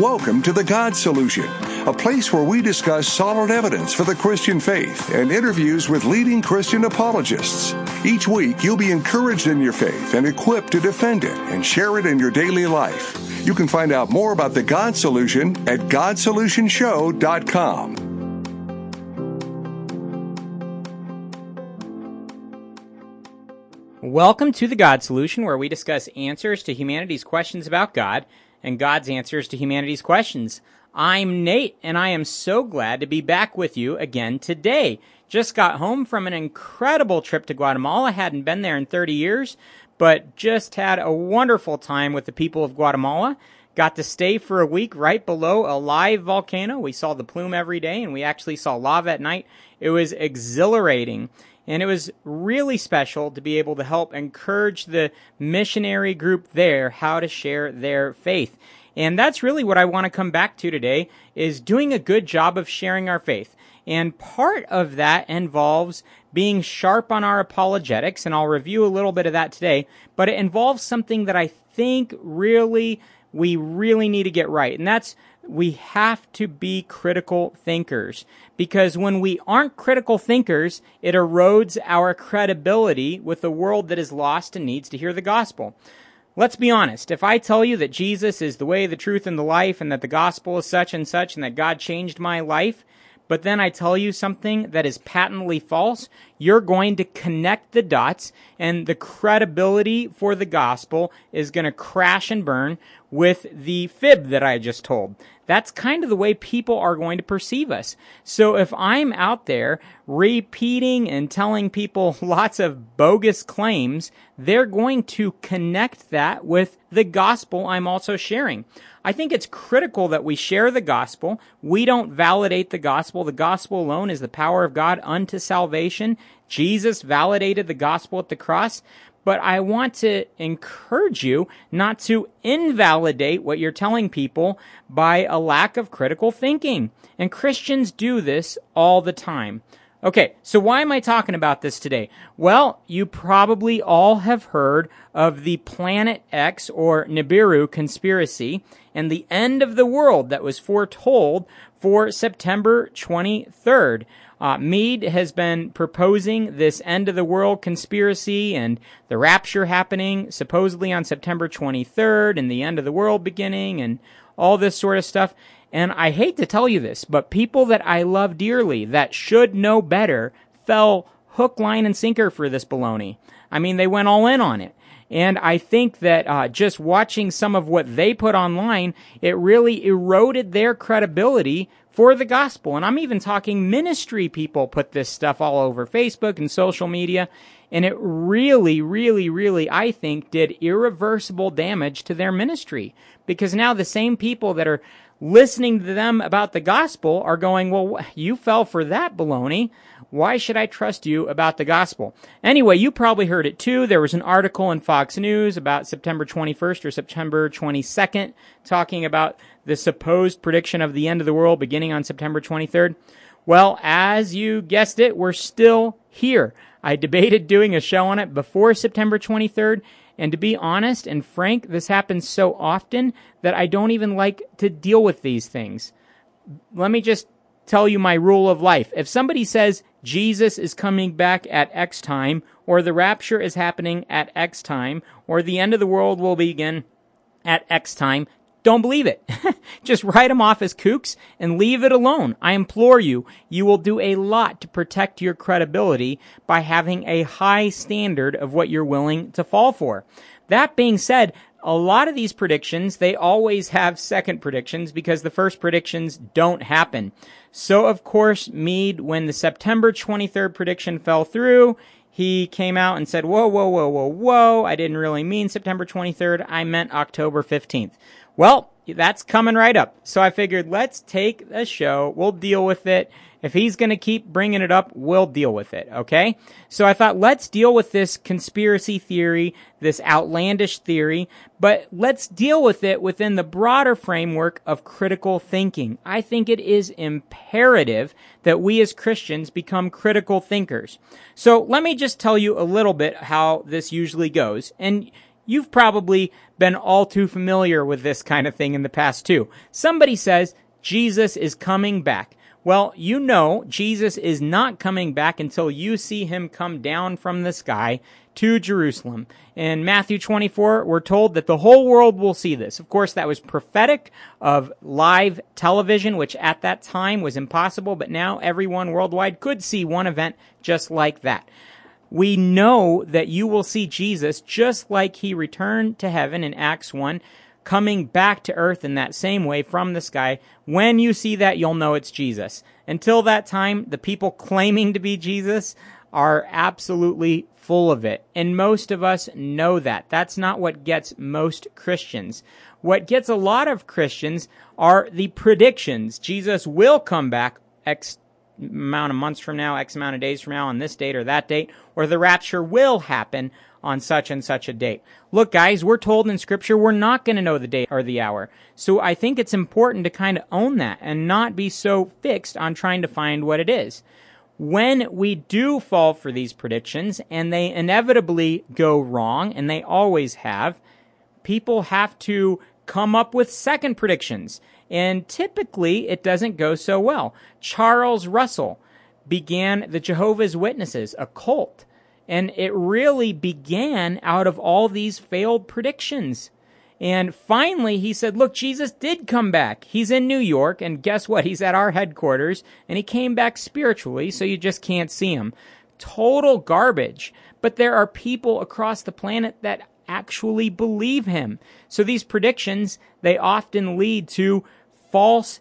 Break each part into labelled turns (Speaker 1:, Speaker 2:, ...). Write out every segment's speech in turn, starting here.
Speaker 1: Welcome to The God Solution, a place where we discuss solid evidence for the Christian faith and interviews with leading Christian apologists. Each week, you'll be encouraged in your faith and equipped to defend it and share it in your daily life. You can find out more about The God Solution at GodSolutionShow.com.
Speaker 2: Welcome to the God Solution, where we discuss answers to humanity's questions about God and God's answers to humanity's questions. I'm Nate, and I am so glad to be back with you again today. Just got home from an incredible trip to Guatemala. Hadn't been there in 30 years, but just had a wonderful time with the people of Guatemala. Got to stay for a week right below a live volcano. We saw the plume every day, and we actually saw lava at night. It was exhilarating. And it was really special to be able to help encourage the missionary group there how to share their faith. And that's really what I want to come back to today is doing a good job of sharing our faith. And part of that involves being sharp on our apologetics, and I'll review a little bit of that today, but it involves something that I think really we really need to get right. And that's we have to be critical thinkers because when we aren't critical thinkers, it erodes our credibility with the world that is lost and needs to hear the gospel. Let's be honest. If I tell you that Jesus is the way, the truth, and the life, and that the gospel is such and such, and that God changed my life, but then I tell you something that is patently false, you're going to connect the dots and the credibility for the gospel is going to crash and burn with the fib that I just told. That's kind of the way people are going to perceive us. So if I'm out there repeating and telling people lots of bogus claims, they're going to connect that with the gospel I'm also sharing. I think it's critical that we share the gospel. We don't validate the gospel. The gospel alone is the power of God unto salvation. Jesus validated the gospel at the cross. But I want to encourage you not to invalidate what you're telling people by a lack of critical thinking. And Christians do this all the time. Okay, so why am I talking about this today? Well, you probably all have heard of the Planet X or Nibiru conspiracy and the end of the world that was foretold for September 23rd. Uh, Meade has been proposing this end of the world conspiracy and the rapture happening supposedly on September 23rd and the end of the world beginning and all this sort of stuff. And I hate to tell you this, but people that I love dearly that should know better fell hook, line, and sinker for this baloney. I mean, they went all in on it. And I think that uh, just watching some of what they put online, it really eroded their credibility for the gospel. And I'm even talking ministry people put this stuff all over Facebook and social media. And it really, really, really, I think, did irreversible damage to their ministry. Because now the same people that are listening to them about the gospel are going, well, you fell for that baloney. Why should I trust you about the gospel? Anyway, you probably heard it too. There was an article in Fox News about September 21st or September 22nd talking about the supposed prediction of the end of the world beginning on September 23rd. Well, as you guessed it, we're still here. I debated doing a show on it before September 23rd, and to be honest and frank, this happens so often that I don't even like to deal with these things. Let me just tell you my rule of life. If somebody says Jesus is coming back at X time, or the rapture is happening at X time, or the end of the world will begin at X time, don't believe it. Just write them off as kooks and leave it alone. I implore you, you will do a lot to protect your credibility by having a high standard of what you're willing to fall for. That being said, a lot of these predictions, they always have second predictions because the first predictions don't happen. So of course, Meade, when the September 23rd prediction fell through, he came out and said, whoa, whoa, whoa, whoa, whoa, I didn't really mean September 23rd, I meant October 15th. Well, that's coming right up. So I figured let's take a show. We'll deal with it. If he's going to keep bringing it up, we'll deal with it. Okay. So I thought let's deal with this conspiracy theory, this outlandish theory, but let's deal with it within the broader framework of critical thinking. I think it is imperative that we as Christians become critical thinkers. So let me just tell you a little bit how this usually goes. And You've probably been all too familiar with this kind of thing in the past too. Somebody says Jesus is coming back. Well, you know Jesus is not coming back until you see him come down from the sky to Jerusalem. In Matthew 24, we're told that the whole world will see this. Of course, that was prophetic of live television, which at that time was impossible, but now everyone worldwide could see one event just like that. We know that you will see Jesus just like he returned to heaven in Acts 1 coming back to earth in that same way from the sky. When you see that, you'll know it's Jesus. Until that time, the people claiming to be Jesus are absolutely full of it. And most of us know that. That's not what gets most Christians. What gets a lot of Christians are the predictions. Jesus will come back amount of months from now, X amount of days from now, on this date or that date, or the rapture will happen on such and such a date. Look, guys, we're told in scripture we're not going to know the day or the hour. So I think it's important to kind of own that and not be so fixed on trying to find what it is. When we do fall for these predictions and they inevitably go wrong, and they always have, people have to come up with second predictions. And typically it doesn't go so well. Charles Russell began the Jehovah's Witnesses, a cult and it really began out of all these failed predictions. And finally, he said, Look, Jesus did come back. He's in New York, and guess what? He's at our headquarters, and he came back spiritually, so you just can't see him. Total garbage. But there are people across the planet that actually believe him. So these predictions, they often lead to false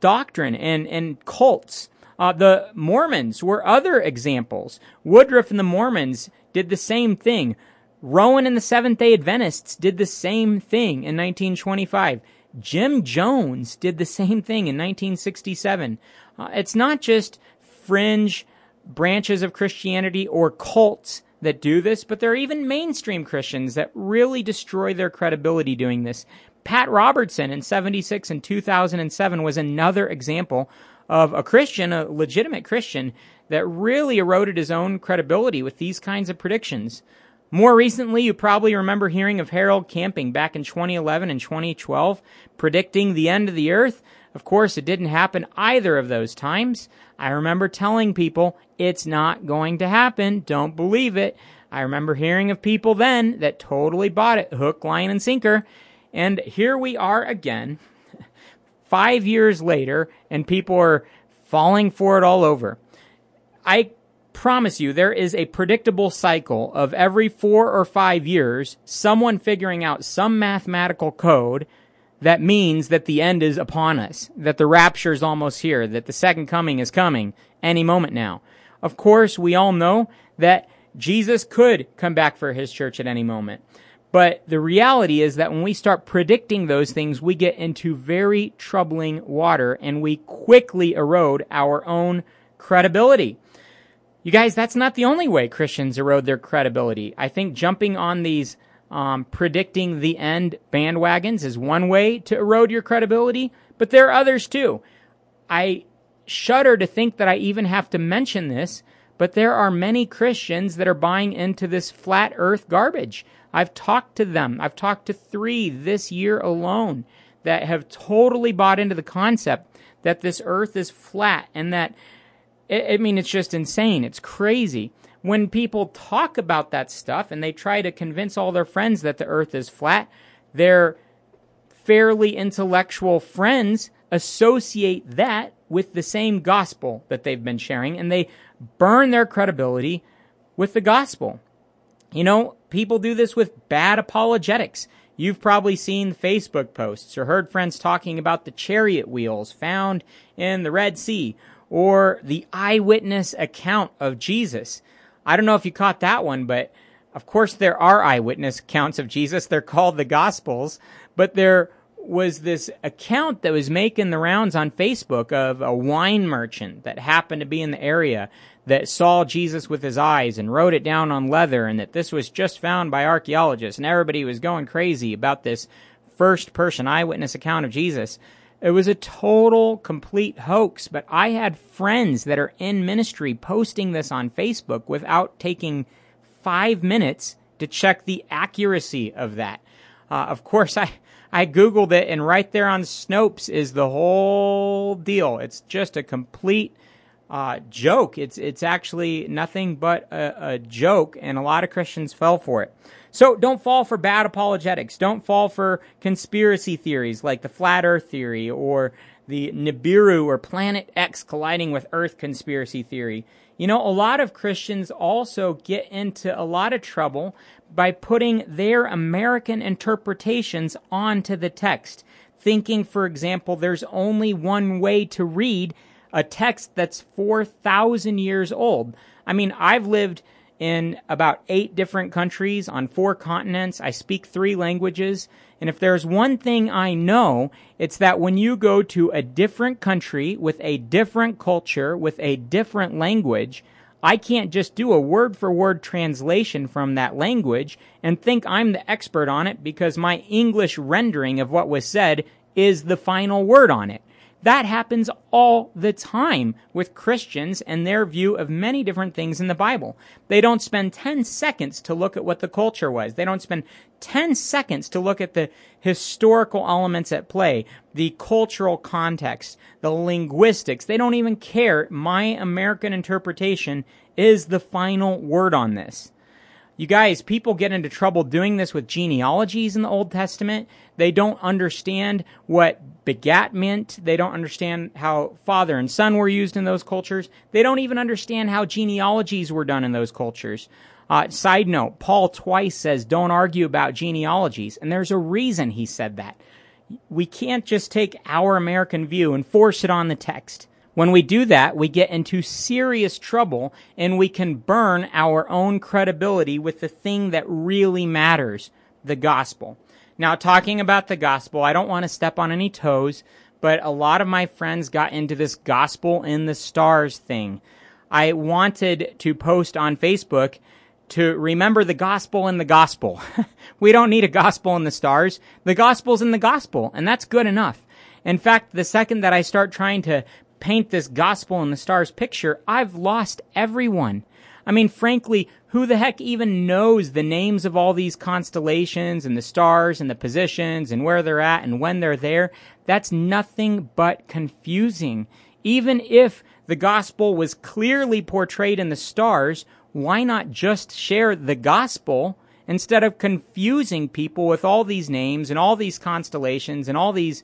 Speaker 2: doctrine and, and cults. Uh, the Mormons were other examples. Woodruff and the Mormons did the same thing. Rowen and the Seventh day Adventists did the same thing in 1925. Jim Jones did the same thing in 1967. Uh, it's not just fringe branches of Christianity or cults that do this, but there are even mainstream Christians that really destroy their credibility doing this. Pat Robertson in 76 and 2007 was another example of a Christian, a legitimate Christian, that really eroded his own credibility with these kinds of predictions. More recently, you probably remember hearing of Harold Camping back in 2011 and 2012, predicting the end of the earth. Of course, it didn't happen either of those times. I remember telling people, it's not going to happen. Don't believe it. I remember hearing of people then that totally bought it, hook, line, and sinker. And here we are again, five years later, and people are falling for it all over. I promise you, there is a predictable cycle of every four or five years, someone figuring out some mathematical code that means that the end is upon us, that the rapture is almost here, that the second coming is coming any moment now. Of course, we all know that Jesus could come back for his church at any moment. But the reality is that when we start predicting those things, we get into very troubling water and we quickly erode our own credibility. You guys, that's not the only way Christians erode their credibility. I think jumping on these um, predicting the end bandwagons is one way to erode your credibility, but there are others too. I shudder to think that I even have to mention this, but there are many Christians that are buying into this flat earth garbage. I've talked to them. I've talked to three this year alone that have totally bought into the concept that this earth is flat and that, I mean, it's just insane. It's crazy. When people talk about that stuff and they try to convince all their friends that the earth is flat, their fairly intellectual friends associate that with the same gospel that they've been sharing and they burn their credibility with the gospel. You know, people do this with bad apologetics. You've probably seen Facebook posts or heard friends talking about the chariot wheels found in the Red Sea or the eyewitness account of Jesus. I don't know if you caught that one, but of course there are eyewitness accounts of Jesus. They're called the Gospels, but there was this account that was making the rounds on Facebook of a wine merchant that happened to be in the area that saw Jesus with his eyes and wrote it down on leather and that this was just found by archaeologists and everybody was going crazy about this first person eyewitness account of Jesus. It was a total complete hoax, but I had friends that are in ministry posting this on Facebook without taking five minutes to check the accuracy of that. Uh, of course, I, I Googled it, and right there on Snopes is the whole deal. It's just a complete uh, joke. It's it's actually nothing but a, a joke, and a lot of Christians fell for it. So don't fall for bad apologetics. Don't fall for conspiracy theories like the flat Earth theory or the Nibiru or Planet X colliding with Earth conspiracy theory. You know, a lot of Christians also get into a lot of trouble by putting their American interpretations onto the text, thinking, for example, there's only one way to read a text that's 4,000 years old. I mean, I've lived in about eight different countries on four continents. I speak three languages. And if there's one thing I know, it's that when you go to a different country with a different culture, with a different language, I can't just do a word for word translation from that language and think I'm the expert on it because my English rendering of what was said is the final word on it. That happens all the time with Christians and their view of many different things in the Bible. They don't spend 10 seconds to look at what the culture was. They don't spend 10 seconds to look at the historical elements at play, the cultural context, the linguistics. They don't even care. My American interpretation is the final word on this. You guys, people get into trouble doing this with genealogies in the Old Testament. They don't understand what begat meant. They don't understand how father and son were used in those cultures. They don't even understand how genealogies were done in those cultures. Uh, side note, Paul twice says don't argue about genealogies, and there's a reason he said that. We can't just take our American view and force it on the text. When we do that, we get into serious trouble and we can burn our own credibility with the thing that really matters, the gospel. Now, talking about the gospel, I don't want to step on any toes, but a lot of my friends got into this gospel in the stars thing. I wanted to post on Facebook to remember the gospel in the gospel. we don't need a gospel in the stars. The gospel's in the gospel, and that's good enough. In fact, the second that I start trying to paint this gospel in the stars picture, I've lost everyone. I mean, frankly, who the heck even knows the names of all these constellations and the stars and the positions and where they're at and when they're there? That's nothing but confusing. Even if the gospel was clearly portrayed in the stars, why not just share the gospel instead of confusing people with all these names and all these constellations and all these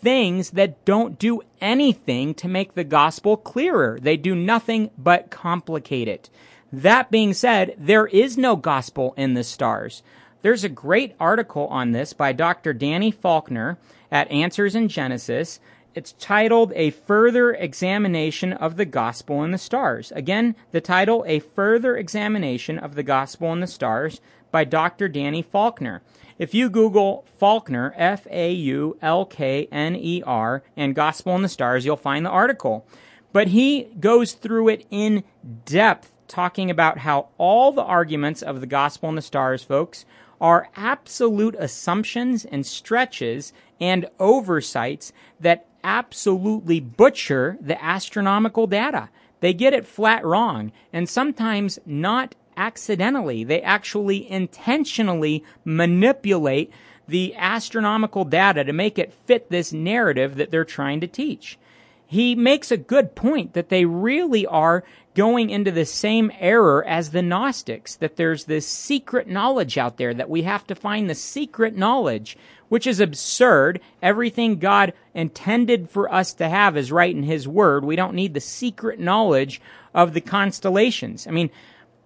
Speaker 2: things that don't do anything to make the gospel clearer. They do nothing but complicate it. That being said, there is no gospel in the stars. There's a great article on this by Dr. Danny Faulkner at Answers in Genesis. It's titled A Further Examination of the Gospel in the Stars. Again, the title A Further Examination of the Gospel in the Stars by Dr. Danny Faulkner. If you Google Faulkner, F A U L K N E R, and Gospel in the Stars, you'll find the article. But he goes through it in depth, talking about how all the arguments of the Gospel in the Stars, folks, are absolute assumptions and stretches and oversights that absolutely butcher the astronomical data. They get it flat wrong, and sometimes not accidentally. They actually intentionally manipulate the astronomical data to make it fit this narrative that they're trying to teach. He makes a good point that they really are going into the same error as the Gnostics, that there's this secret knowledge out there, that we have to find the secret knowledge, which is absurd. Everything God intended for us to have is right in His Word. We don't need the secret knowledge of the constellations. I mean,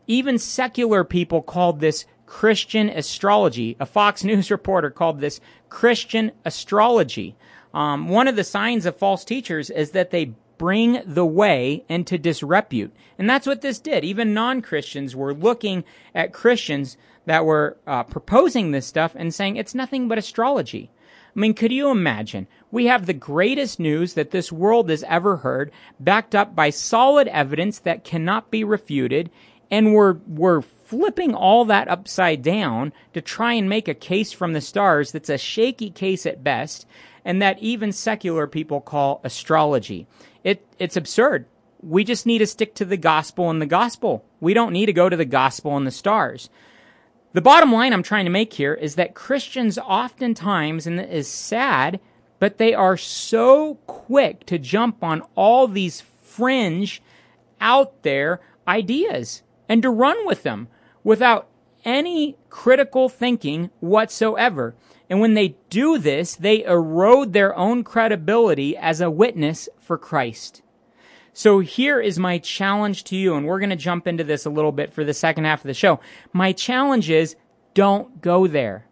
Speaker 2: even secular people called this Christian astrology. A Fox News reporter called this Christian astrology. Um, one of the signs of false teachers is that they bring the way into disrepute. And that's what this did. Even non Christians were looking at Christians that were uh, proposing this stuff and saying it's nothing but astrology. I mean, could you imagine? We have the greatest news that this world has ever heard, backed up by solid evidence that cannot be refuted, and we're we're flipping all that upside down to try and make a case from the stars that's a shaky case at best and that even secular people call astrology. It it's absurd. We just need to stick to the gospel and the gospel. We don't need to go to the gospel and the stars. The bottom line I'm trying to make here is that Christians oftentimes, and it is sad, but they are so quick to jump on all these fringe, out there ideas and to run with them without any critical thinking whatsoever. And when they do this, they erode their own credibility as a witness for Christ. So here is my challenge to you, and we're going to jump into this a little bit for the second half of the show. My challenge is don't go there.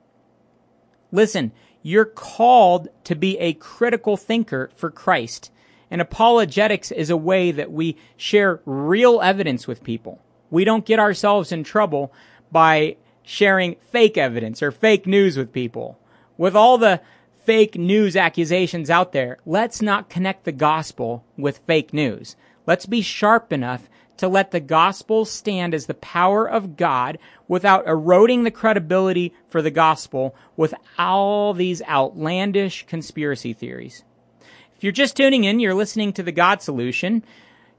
Speaker 2: Listen, you're called to be a critical thinker for Christ. And apologetics is a way that we share real evidence with people. We don't get ourselves in trouble by sharing fake evidence or fake news with people. With all the fake news accusations out there, let's not connect the gospel with fake news. Let's be sharp enough to let the gospel stand as the power of God without eroding the credibility for the gospel with all these outlandish conspiracy theories. If you're just tuning in, you're listening to the God Solution.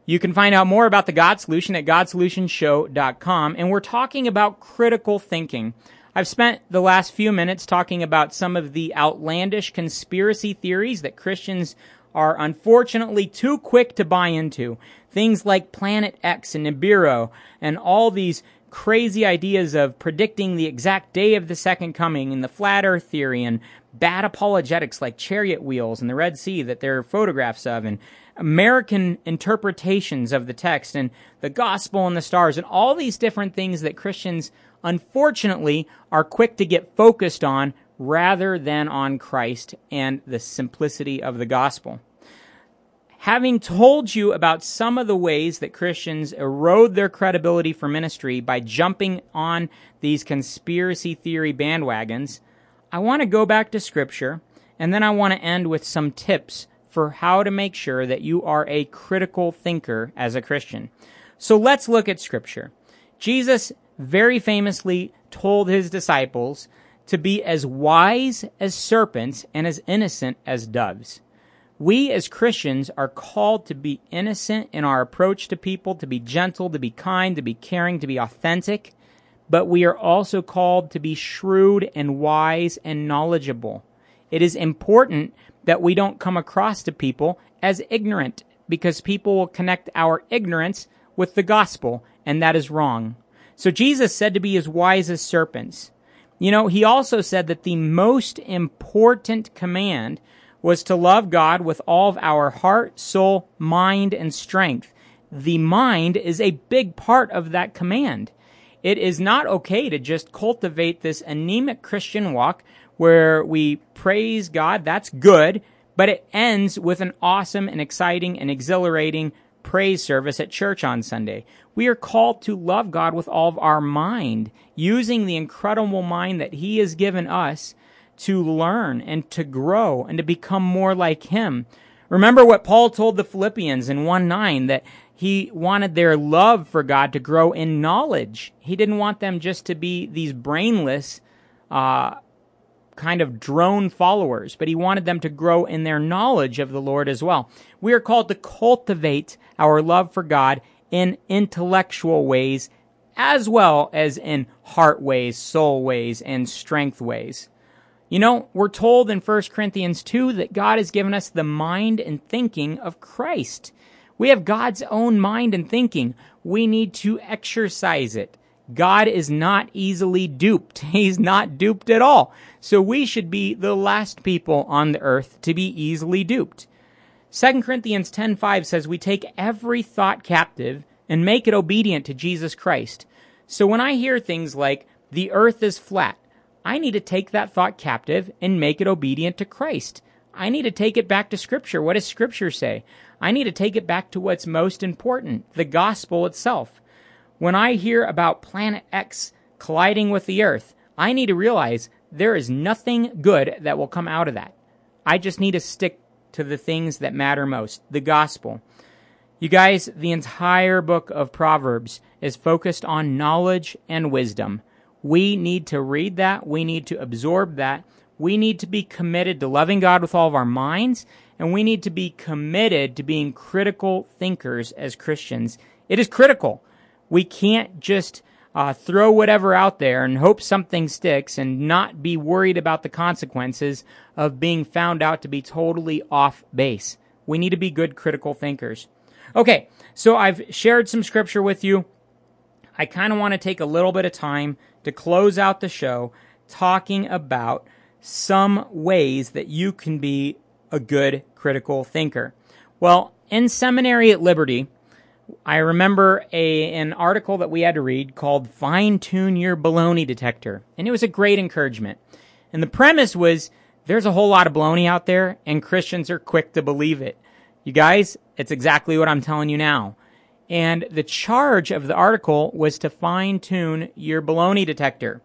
Speaker 2: You can find out more about the God Solution at godsolutionshow.com. And we're talking about critical thinking. I've spent the last few minutes talking about some of the outlandish conspiracy theories that Christians are unfortunately too quick to buy into. Things like Planet X and Nibiru and all these crazy ideas of predicting the exact day of the second coming and the flat earth theory and bad apologetics like chariot wheels and the Red Sea that there are photographs of and American interpretations of the text and the gospel and the stars and all these different things that Christians unfortunately are quick to get focused on rather than on Christ and the simplicity of the gospel. Having told you about some of the ways that Christians erode their credibility for ministry by jumping on these conspiracy theory bandwagons, I want to go back to Scripture and then I want to end with some tips for how to make sure that you are a critical thinker as a Christian. So let's look at scripture. Jesus very famously told his disciples to be as wise as serpents and as innocent as doves. We as Christians are called to be innocent in our approach to people, to be gentle, to be kind, to be caring, to be authentic, but we are also called to be shrewd and wise and knowledgeable. It is important that we don't come across to people as ignorant because people will connect our ignorance with the gospel, and that is wrong. So Jesus said to be as wise as serpents. You know, he also said that the most important command was to love God with all of our heart, soul, mind, and strength. The mind is a big part of that command. It is not okay to just cultivate this anemic Christian walk where we praise God. That's good, but it ends with an awesome and exciting and exhilarating praise service at church on Sunday. We are called to love God with all of our mind, using the incredible mind that He has given us to learn and to grow and to become more like Him. Remember what Paul told the Philippians in 1 9 that he wanted their love for God to grow in knowledge. He didn't want them just to be these brainless, uh, kind of drone followers, but he wanted them to grow in their knowledge of the Lord as well. We are called to cultivate our love for God in intellectual ways as well as in heart ways, soul ways, and strength ways. You know, we're told in 1 Corinthians 2 that God has given us the mind and thinking of Christ. We have God's own mind and thinking. We need to exercise it. God is not easily duped. He's not duped at all. So we should be the last people on the earth to be easily duped. 2 Corinthians 10:5 says we take every thought captive and make it obedient to Jesus Christ. So when I hear things like the earth is flat, I need to take that thought captive and make it obedient to Christ. I need to take it back to scripture. What does scripture say? I need to take it back to what's most important, the gospel itself. When I hear about planet X colliding with the earth, I need to realize there is nothing good that will come out of that. I just need to stick to the things that matter most the gospel. You guys, the entire book of Proverbs is focused on knowledge and wisdom. We need to read that. We need to absorb that. We need to be committed to loving God with all of our minds, and we need to be committed to being critical thinkers as Christians. It is critical. We can't just uh, throw whatever out there and hope something sticks and not be worried about the consequences of being found out to be totally off base. We need to be good critical thinkers. Okay, so I've shared some scripture with you. I kind of want to take a little bit of time to close out the show talking about some ways that you can be a good critical thinker. Well, in seminary at Liberty, I remember a, an article that we had to read called Fine Tune Your Baloney Detector, and it was a great encouragement. And the premise was there's a whole lot of baloney out there, and Christians are quick to believe it. You guys, it's exactly what I'm telling you now. And the charge of the article was to fine tune your baloney detector.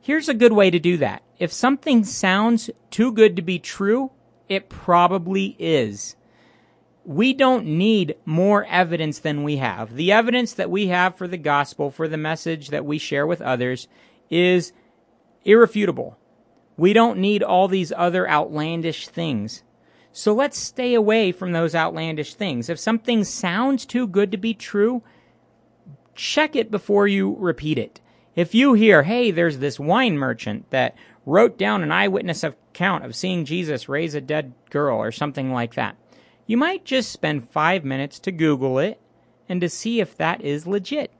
Speaker 2: Here's a good way to do that. If something sounds too good to be true, it probably is. We don't need more evidence than we have. The evidence that we have for the gospel, for the message that we share with others, is irrefutable. We don't need all these other outlandish things. So let's stay away from those outlandish things. If something sounds too good to be true, check it before you repeat it. If you hear, hey, there's this wine merchant that wrote down an eyewitness account of seeing Jesus raise a dead girl or something like that, you might just spend five minutes to Google it and to see if that is legit.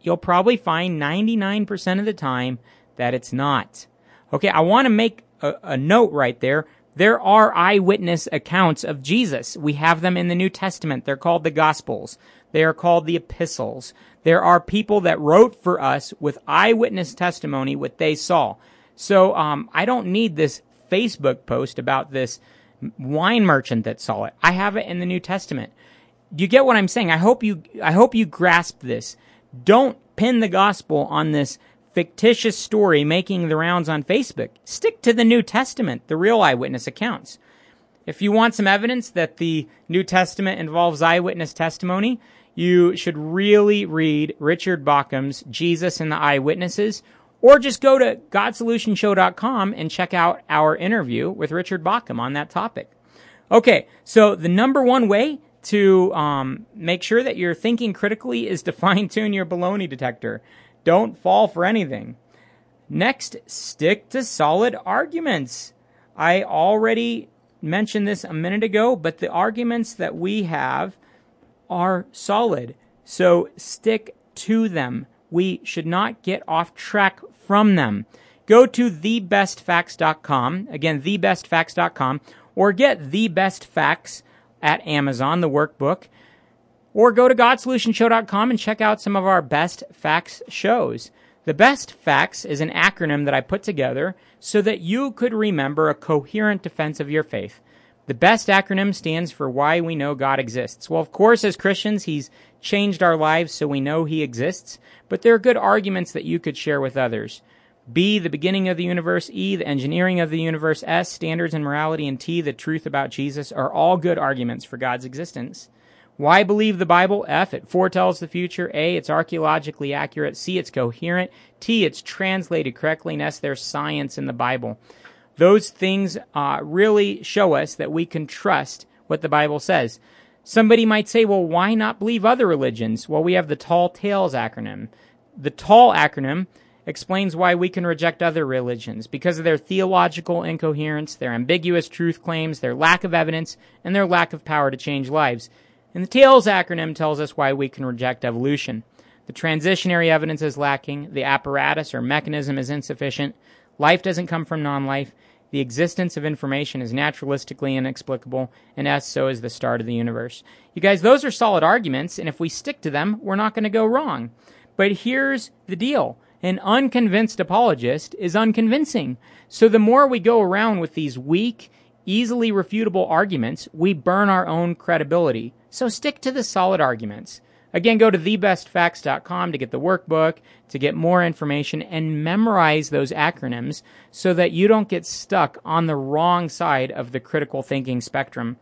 Speaker 2: You'll probably find 99% of the time that it's not. Okay, I want to make a, a note right there there are eyewitness accounts of Jesus. We have them in the New Testament. They're called the Gospels. They are called the epistles. There are people that wrote for us with eyewitness testimony what they saw. So um, I don't need this Facebook post about this wine merchant that saw it. I have it in the New Testament. Do you get what I'm saying? I hope you I hope you grasp this. Don't pin the gospel on this fictitious story making the rounds on Facebook. Stick to the New Testament, the real eyewitness accounts. If you want some evidence that the New Testament involves eyewitness testimony, you should really read Richard Bauckham's Jesus and the Eyewitnesses, or just go to GodSolutionShow.com and check out our interview with Richard Bauckham on that topic. Okay, so the number one way to um, make sure that you're thinking critically is to fine tune your baloney detector. Don't fall for anything. Next, stick to solid arguments. I already mentioned this a minute ago, but the arguments that we have are solid. So stick to them. We should not get off track from them. Go to thebestfacts.com, again, thebestfacts.com, or get the best facts at Amazon, the workbook. Or go to GodSolutionShow.com and check out some of our best facts shows. The best facts is an acronym that I put together so that you could remember a coherent defense of your faith. The best acronym stands for why we know God exists. Well, of course, as Christians, He's changed our lives so we know He exists, but there are good arguments that you could share with others. B, the beginning of the universe, E, the engineering of the universe, S, standards and morality, and T, the truth about Jesus are all good arguments for God's existence. Why believe the Bible? F, it foretells the future. A, it's archaeologically accurate. C, it's coherent. T, it's translated correctly. And S, there's science in the Bible. Those things uh, really show us that we can trust what the Bible says. Somebody might say, well, why not believe other religions? Well, we have the Tall Tales acronym. The TALL acronym explains why we can reject other religions because of their theological incoherence, their ambiguous truth claims, their lack of evidence, and their lack of power to change lives. And the TAILS acronym tells us why we can reject evolution. The transitionary evidence is lacking, the apparatus or mechanism is insufficient, life doesn't come from non life, the existence of information is naturalistically inexplicable, and as so is the start of the universe. You guys, those are solid arguments, and if we stick to them, we're not going to go wrong. But here's the deal an unconvinced apologist is unconvincing. So the more we go around with these weak, easily refutable arguments, we burn our own credibility. So stick to the solid arguments. Again, go to thebestfacts.com to get the workbook, to get more information, and memorize those acronyms so that you don't get stuck on the wrong side of the critical thinking spectrum.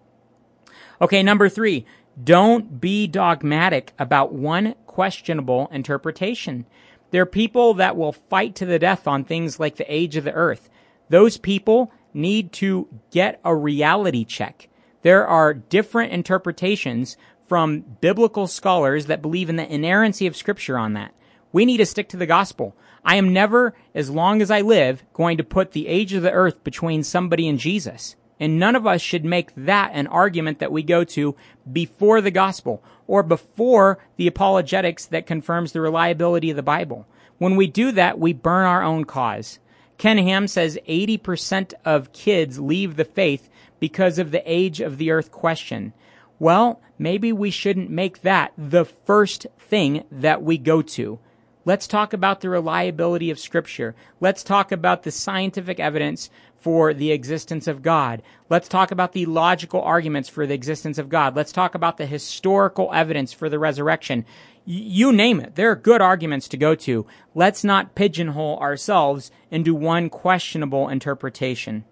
Speaker 2: Okay, number three, don't be dogmatic about one questionable interpretation. There are people that will fight to the death on things like the age of the earth. Those people need to get a reality check. There are different interpretations from biblical scholars that believe in the inerrancy of Scripture on that. We need to stick to the gospel. I am never, as long as I live, going to put the age of the earth between somebody and Jesus. And none of us should make that an argument that we go to before the gospel or before the apologetics that confirms the reliability of the Bible. When we do that, we burn our own cause. Ken Ham says 80% of kids leave the faith because of the age of the earth question. Well, maybe we shouldn't make that the first thing that we go to. Let's talk about the reliability of Scripture. Let's talk about the scientific evidence for the existence of God. Let's talk about the logical arguments for the existence of God. Let's talk about the historical evidence for the resurrection. You name it. There are good arguments to go to. Let's not pigeonhole ourselves into one questionable interpretation.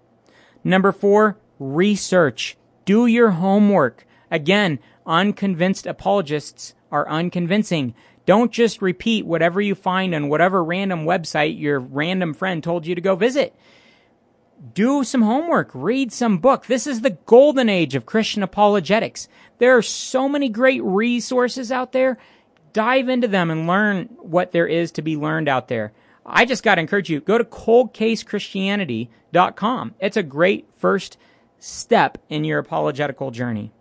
Speaker 2: Number four, research. Do your homework. Again, unconvinced apologists are unconvincing. Don't just repeat whatever you find on whatever random website your random friend told you to go visit. Do some homework, read some book. This is the golden age of Christian apologetics. There are so many great resources out there. Dive into them and learn what there is to be learned out there. I just got to encourage you, go to coldcasechristianity.com. It's a great first step in your apologetical journey.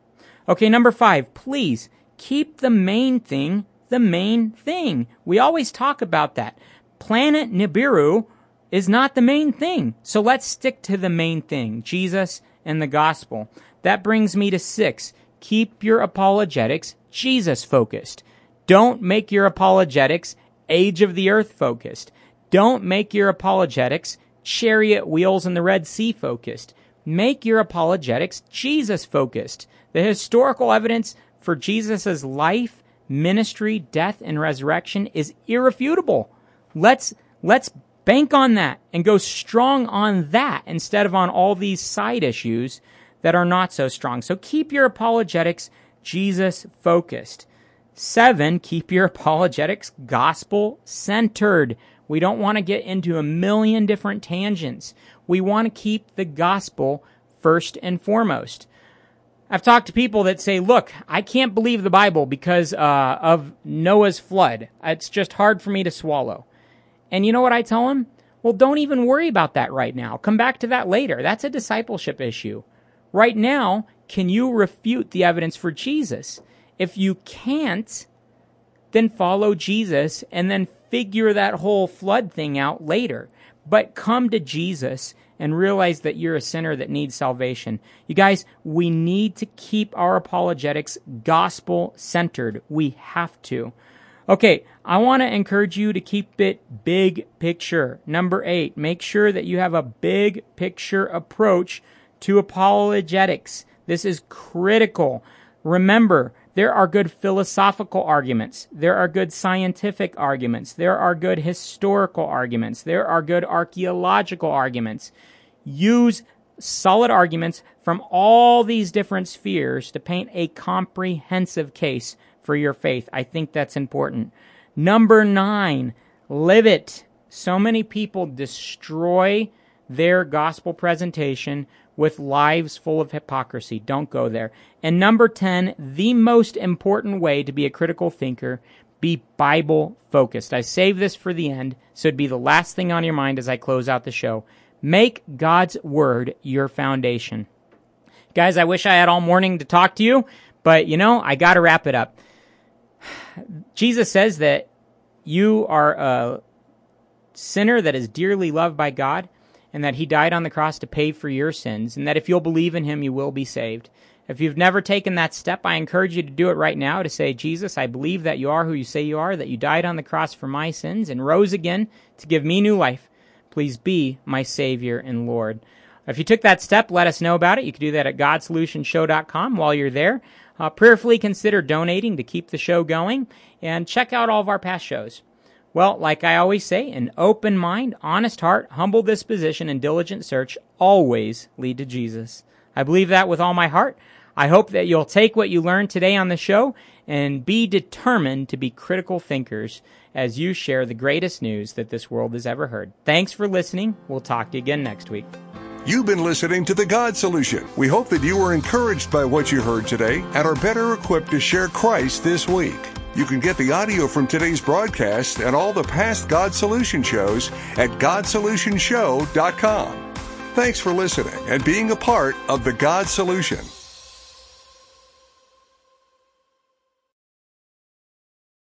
Speaker 2: Okay, number five, please keep the main thing the main thing. We always talk about that. Planet Nibiru is not the main thing. So let's stick to the main thing Jesus and the gospel. That brings me to six. Keep your apologetics Jesus focused. Don't make your apologetics age of the earth focused. Don't make your apologetics chariot wheels in the Red Sea focused. Make your apologetics Jesus focused. The historical evidence for Jesus' life ministry, death, and resurrection is irrefutable. Let's, let's bank on that and go strong on that instead of on all these side issues that are not so strong. So keep your apologetics Jesus focused. Seven, keep your apologetics gospel centered. We don't want to get into a million different tangents. We want to keep the gospel first and foremost. I've talked to people that say, look, I can't believe the Bible because uh, of Noah's flood. It's just hard for me to swallow. And you know what I tell them? Well, don't even worry about that right now. Come back to that later. That's a discipleship issue. Right now, can you refute the evidence for Jesus? If you can't, then follow Jesus and then figure that whole flood thing out later. But come to Jesus and realize that you're a sinner that needs salvation. You guys, we need to keep our apologetics gospel centered. We have to. Okay, I want to encourage you to keep it big picture. Number eight, make sure that you have a big picture approach to apologetics. This is critical. Remember, there are good philosophical arguments. There are good scientific arguments. There are good historical arguments. There are good archaeological arguments. Use solid arguments from all these different spheres to paint a comprehensive case for your faith. I think that's important. Number nine, live it. So many people destroy their gospel presentation with lives full of hypocrisy. Don't go there. And number 10, the most important way to be a critical thinker, be Bible focused. I save this for the end, so it'd be the last thing on your mind as I close out the show. Make God's word your foundation. Guys, I wish I had all morning to talk to you, but you know, I gotta wrap it up. Jesus says that you are a sinner that is dearly loved by God and that he died on the cross to pay for your sins, and that if you'll believe in him, you will be saved. If you've never taken that step, I encourage you to do it right now to say, Jesus, I believe that you are who you say you are, that you died on the cross for my sins and rose again to give me new life. Please be my Savior and Lord. If you took that step, let us know about it. You can do that at GodSolutionShow.com while you're there. Uh, prayerfully consider donating to keep the show going and check out all of our past shows. Well, like I always say, an open mind, honest heart, humble disposition, and diligent search always lead to Jesus. I believe that with all my heart. I hope that you'll take what you learned today on the show and be determined to be critical thinkers as you share the greatest news that this world has ever heard. Thanks for listening. We'll talk to you again next week.
Speaker 1: You've been listening to The God Solution. We hope that you were encouraged by what you heard today and are better equipped to share Christ this week. You can get the audio from today's broadcast and all the past God Solution shows at GodSolutionShow.com. Thanks for listening and being a part of the God Solution.